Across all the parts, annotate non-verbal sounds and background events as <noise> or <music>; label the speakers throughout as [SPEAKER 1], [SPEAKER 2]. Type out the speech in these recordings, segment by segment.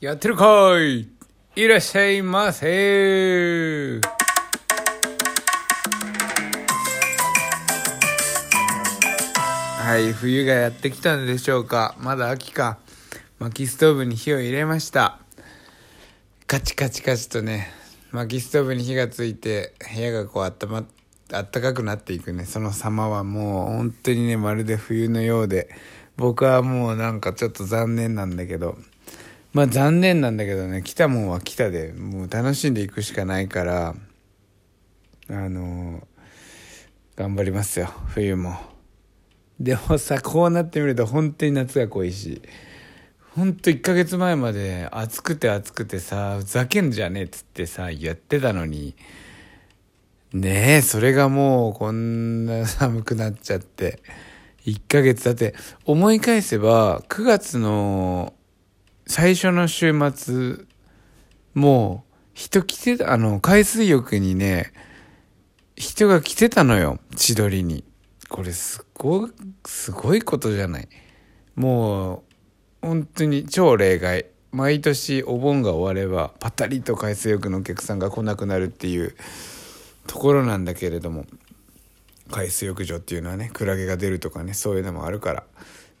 [SPEAKER 1] やってるかい？いらっしゃいませ。はい、冬がやってきたのでしょうか。まだ秋か。薪ストーブに火を入れました。カチカチカチとね、薪ストーブに火がついて、部屋がこうあったま、あったかくなっていくね、その様はもう本当にね、まるで冬のようで、僕はもうなんかちょっと残念なんだけど、まあ残念なんだけどね、来たもんは来たで、もう楽しんでいくしかないから、あの頑張りますよ、冬も。でもさ、こうなってみると本当に夏が恋しい。本当1ヶ月前まで暑くて暑くてさ、ふざけんじゃねえっつってさ、やってたのに、ねえ、それがもうこんな寒くなっちゃって、1ヶ月だって思い返せば9月の最初の週末、もう人来てた、あの、海水浴にね、人が来てたのよ、千鳥に。これすごい、すごいことじゃない。もう、本当に超例外。毎年お盆が終われば、パタリと海水浴のお客さんが来なくなるっていうところなんだけれども、海水浴場っていうのはね、クラゲが出るとかね、そういうのもあるから。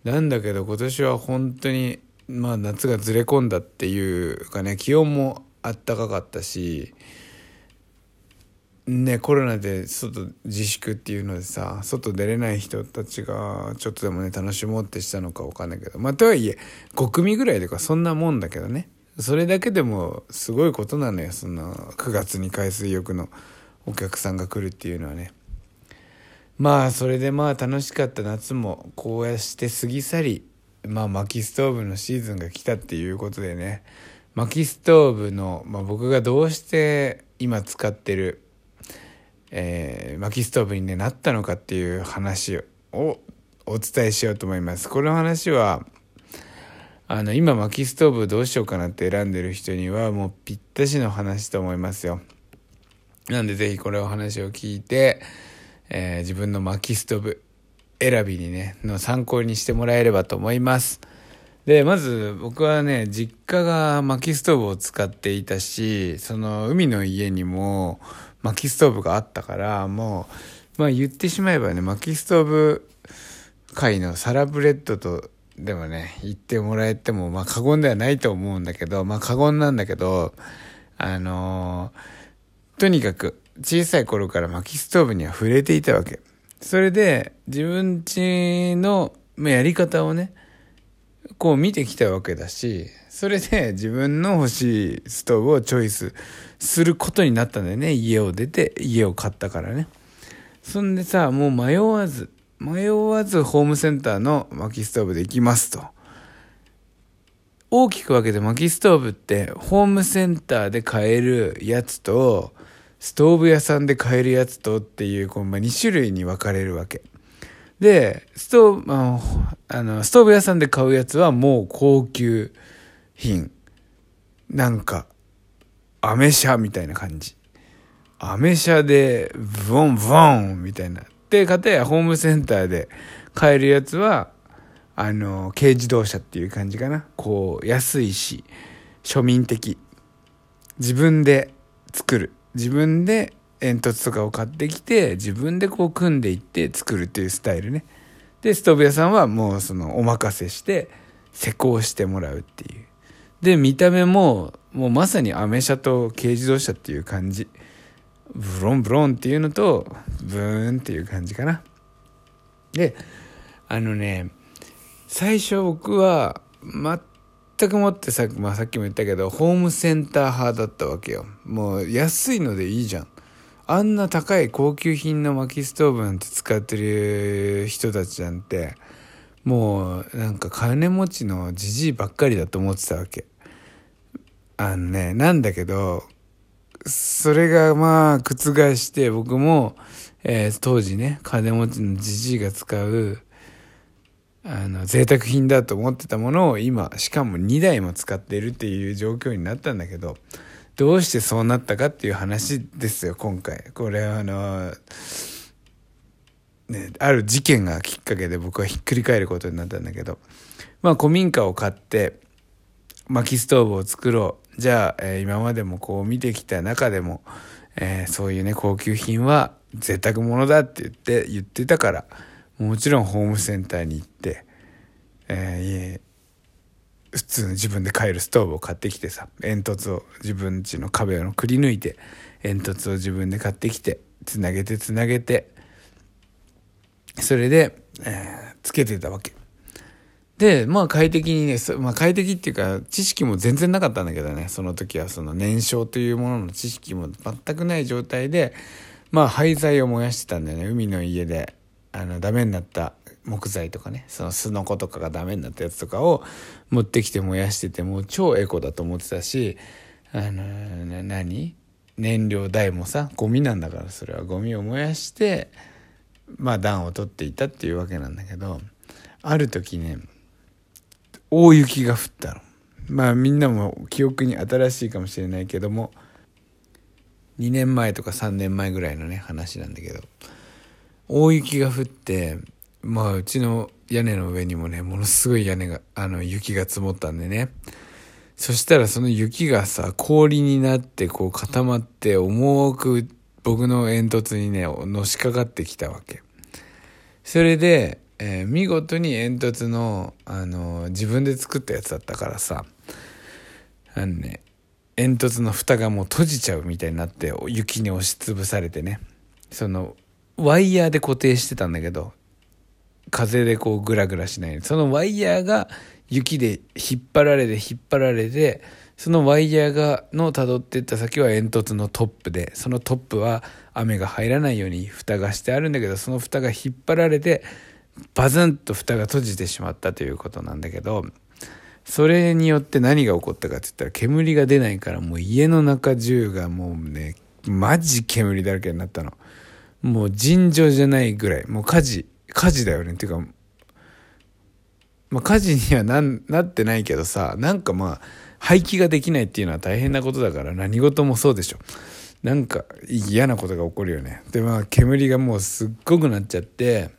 [SPEAKER 1] なんだけど今年は本当に、まあ夏がずれ込んだっていうかね、気温もあったかかったし、ね、コロナで外自粛っていうのでさ外出れない人たちがちょっとでもね楽しもうってしたのか分かんないけどまあとはいえ5組ぐらいとかそんなもんだけどね。それだけでもすごいことなのよその9月に海水浴のお客さんが来るっていうのはね。まあそれでまあ楽しかった夏もこうやして過ぎ去りまあ薪ストーブのシーズンが来たっていうことでね薪ストーブの、まあ、僕がどうして今使ってるえー、薪ストーブに、ね、なったのかっていう話をお伝えしようと思います。この話はあの今薪ストーブどうしようかなって選んでる人にはもうぴったしの話と思いますよ。なんでぜひこれお話を聞いて、えー、自分の薪ストーブ選びにねの参考にしてもらえればと思います。でまず僕はね実家が薪ストーブを使っていたしその海の家にも薪ストーブがあったからもうまあ言ってしまえばね薪ストーブ界のサラブレッドとでもね言ってもらえてもまあ過言ではないと思うんだけどまあ過言なんだけどあのー、とにかく小さい頃から薪ストーブには触れていたわけそれで自分ちのやり方をねこう見てきたわけだしそれで <laughs> 自分の欲しいストーブをチョイスすることになったんだよね。家を出て家を買ったからね。そんでさもう迷わず迷わずホームセンターの薪ストーブで行きますと。大きく分けて薪ストーブってホームセンターで買えるやつとストーブ屋さんで買えるやつとっていうこう、まあ、2種類に分かれるわけで、ストーブ、ああの、ストーブ屋さんで買うやつはもう高級品。なんか、アメ車みたいな感じ。アメ車で、ブオンブオンみたいな。で、かたやホームセンターで買えるやつは、あの、軽自動車っていう感じかな。こう、安いし、庶民的。自分で作る。自分で煙突とかを買ってきて自分でこう組んでいって作るっていうスタイルね。でストーブ屋さんはもうそのお任せして施工してもらうっていう。で見た目ももうまさにアメ車と軽自動車っていう感じ。ブロンブロンっていうのとブーンっていう感じかな。であのね最初僕は全くもってさ,、まあ、さっきも言ったけどホームセンター派だったわけよ。もう安いのでいいじゃん。あんな高い高級品の薪ストーブなんて使ってる人たちなんてもうなんか金持ちのじじいばっかりだと思ってたわけ。あのねなんだけどそれがまあ覆して僕も、えー、当時ね金持ちのじじいが使うあの贅沢品だと思ってたものを今しかも2台も使っているっていう状況になったんだけどどうしてそうなったかっていう話ですよ今回。これはあのねある事件がきっかけで僕はひっくり返ることになったんだけど。まあ古民家を買って薪ストーブを作ろう。じゃあ、えー、今までもこう見てきた中でも、えー、そういうね高級品は贅沢物だって言って言ってたから。もちろんホームセンターに行って、えー、普通の自分で買えるストーブを買ってきてさ煙突を自分家の壁をくり抜いて煙突を自分で買ってきてつなげてつなげてそれで、えー、つけてたわけ。で、まあ快適にね、まあ快適っていうか知識も全然なかったんだけどね、その時はその燃焼というものの知識も全くない状態で、まあ廃材を燃やしてたんだよね、海の家で。あの、ダメになった木材とかね、そのスノコとかがダメになったやつとかを持ってきて燃やしてて、もう超エコだと思ってたし、あの、何？燃料代もさ、ゴミなんだからそれはゴミを燃やして、まあ暖を取っていたっていうわけなんだけど、ある時ね、大雪が降ったの。まあみんなも記憶に新しいかもしれないけども2年前とか3年前ぐらいのね話なんだけど大雪が降ってまあうちの屋根の上にもねものすごい屋根があの雪が積もったんでね。そしたらその雪がさ氷になってこう固まって重く僕の煙突にねのしかかってきたわけ。それでえー、見事に煙突の、あのー、自分で作ったやつだったからさあのね煙突の蓋がもう閉じちゃうみたいになって雪に押しつぶされてね。そのワイヤーで固定してたんだけど風でこうグラグラしないそのワイヤーが雪で引っ張られて引っ張られてそのワイヤーがの辿っていった先は煙突のトップでそのトップは雨が入らないように蓋がしてあるんだけどその蓋が引っ張られてバズンと蓋が閉じてしまったということなんだけどそれによって何が起こったかって言ったら煙が出ないからもう家の中中がもうねマジ煙だらけになったの。もう尋常じゃないぐらい。もう火事。火事だよね。っていうかまあ火事にはななってないけどさなんかまあ廃棄ができないっていうのは大変なことだから何事もそうでしょ。なんか嫌なことが起こるよね。でまあ煙がもうすっごくなっちゃって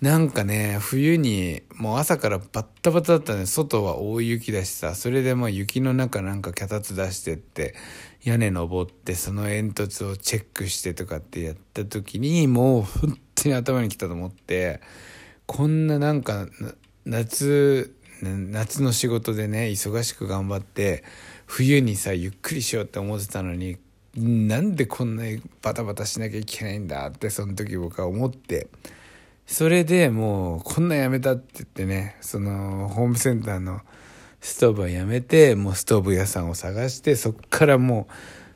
[SPEAKER 1] なんかね、冬にもう朝からバッタバタだったね。外は大雪だしさ、それでもう雪の中なんか脚立出してって、屋根登ってその煙突をチェックしてとかってやった時に、もう本当に頭にきたと思って、こんななんか夏、夏の仕事でね、忙しく頑張って、冬にさ、ゆっくりしようって思ってたのに、なんでこんなにバタバタしなきゃいけないんだってその時僕は思って、それでもうこんなやめたって言ってねそのホームセンターのストーブはやめてもうストーブ屋さんを探してそっからも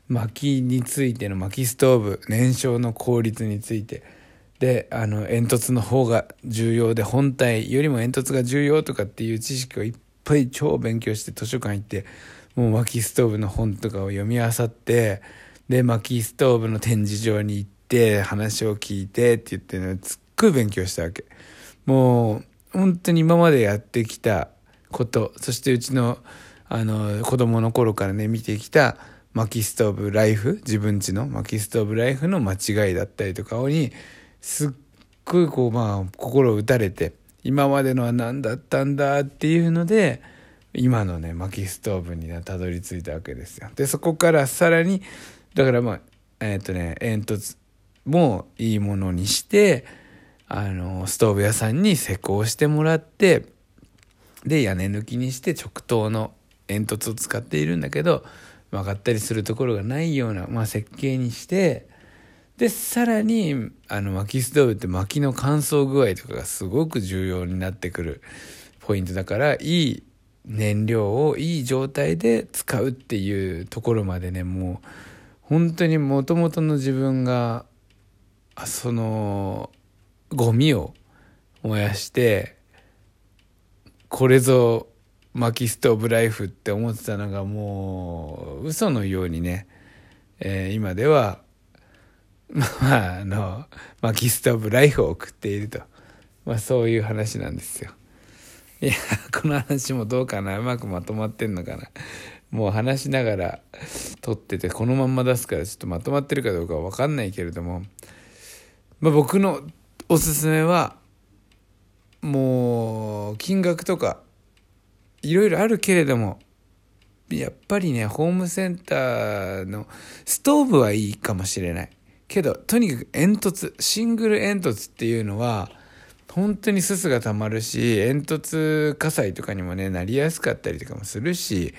[SPEAKER 1] う薪についての薪ストーブ燃焼の効率について。であの煙突の方が重要で本体よりも煙突が重要とかっていう知識をいっぱい超勉強して図書館行ってもう薪ストーブの本とかを読み漁ってで薪ストーブの展示場に行って話を聞いてって言ってねごい勉強したわけ。もう本当に今までやってきたことそしてうちのあの子供の頃からね見てきた薪ストーブライフ自分ちの薪ストーブライフの間違いだったりとかにすっごいこうまあ心を打たれて今までのは何だったんだっていうので今のね薪ストーブにたどり着いたわけですよ。でそこからさらにだからまあえっ、ー、とね煙突もいいものにしてあの、ストーブ屋さんに施工してもらって、で、屋根抜きにして直灯の煙突を使っているんだけど、曲がったりするところがないような、まあ、設計にして、で、さらに、あの、薪ストーブって薪の乾燥具合とかがすごく重要になってくるポイントだから、いい燃料をいい状態で使うっていうところまでね、もう、本当にもともとの自分が、その、ゴミを燃やしてこれぞ薪ストーブライフって思ってたのがもう嘘のようにね、えー、今では <laughs> まああの薪ストーブライフを送っていると、まあ、そういう話なんですよ。いやこの話もどうかな。うまくまとまってんのかな。もう話しながら撮っててこのまんま出すからちょっとまとまってるかどうかは分かんないけれども、まあ、僕のおすすめはもう金額とかいろいろあるけれども、やっぱりね、ホームセンターのストーブはいいかもしれない。けど、とにかく煙突、シングル煙突っていうのは、本当にすすがたまるし、煙突火災とかにもね、なりやすかったりとかもするし、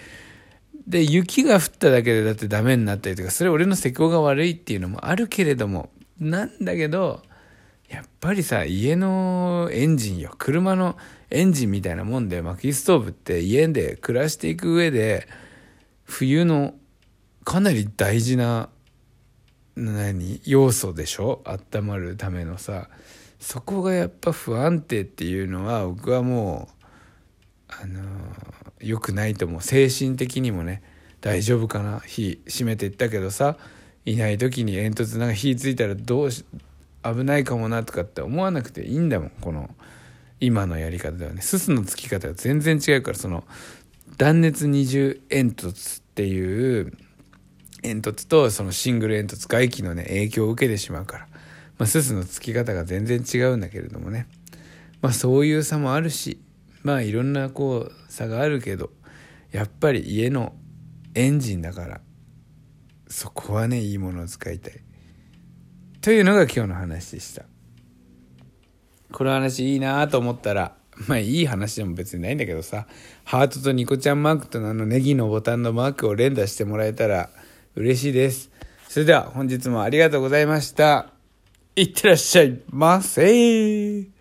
[SPEAKER 1] で、雪が降っただけでだってダメになったりとか、それ俺の施工が悪いっていうのもあるけれども、なんだけど、やっぱりさ、家のエンジンよ。車のエンジンみたいなもんで、薪ストーブって家で暮らしていく上で、冬のかなり大事な、何？要素でしょ？温まるためのさ。そこがやっぱ不安定っていうのは、僕はもう、あの良くないと思う。精神的にもね、大丈夫かな火閉めていったけどさ、いない時に煙突なんか火ついたらどうし、危ないかもなとかって思わなくていいんだもん、この、今のやり方ではね。すすのつき方が全然違うから、その、断熱二重煙突っていう煙突とそのシングル煙突外気のね影響を受けてしまうから、まあ、すすのつき方が全然違うんだけれどもね。まあそういう差もあるしまあいろんなこう差があるけどやっぱり家のエンジンだからそこはねいいものを使いたい。というのが今日の話でしたこの話いいなと思ったらまあいい話でも別にないんだけどさ、ハートとニコちゃんマークとあのネギのボタンのマークを連打してもらえたら嬉しいです。それでは本日もありがとうございました。いってらっしゃいませ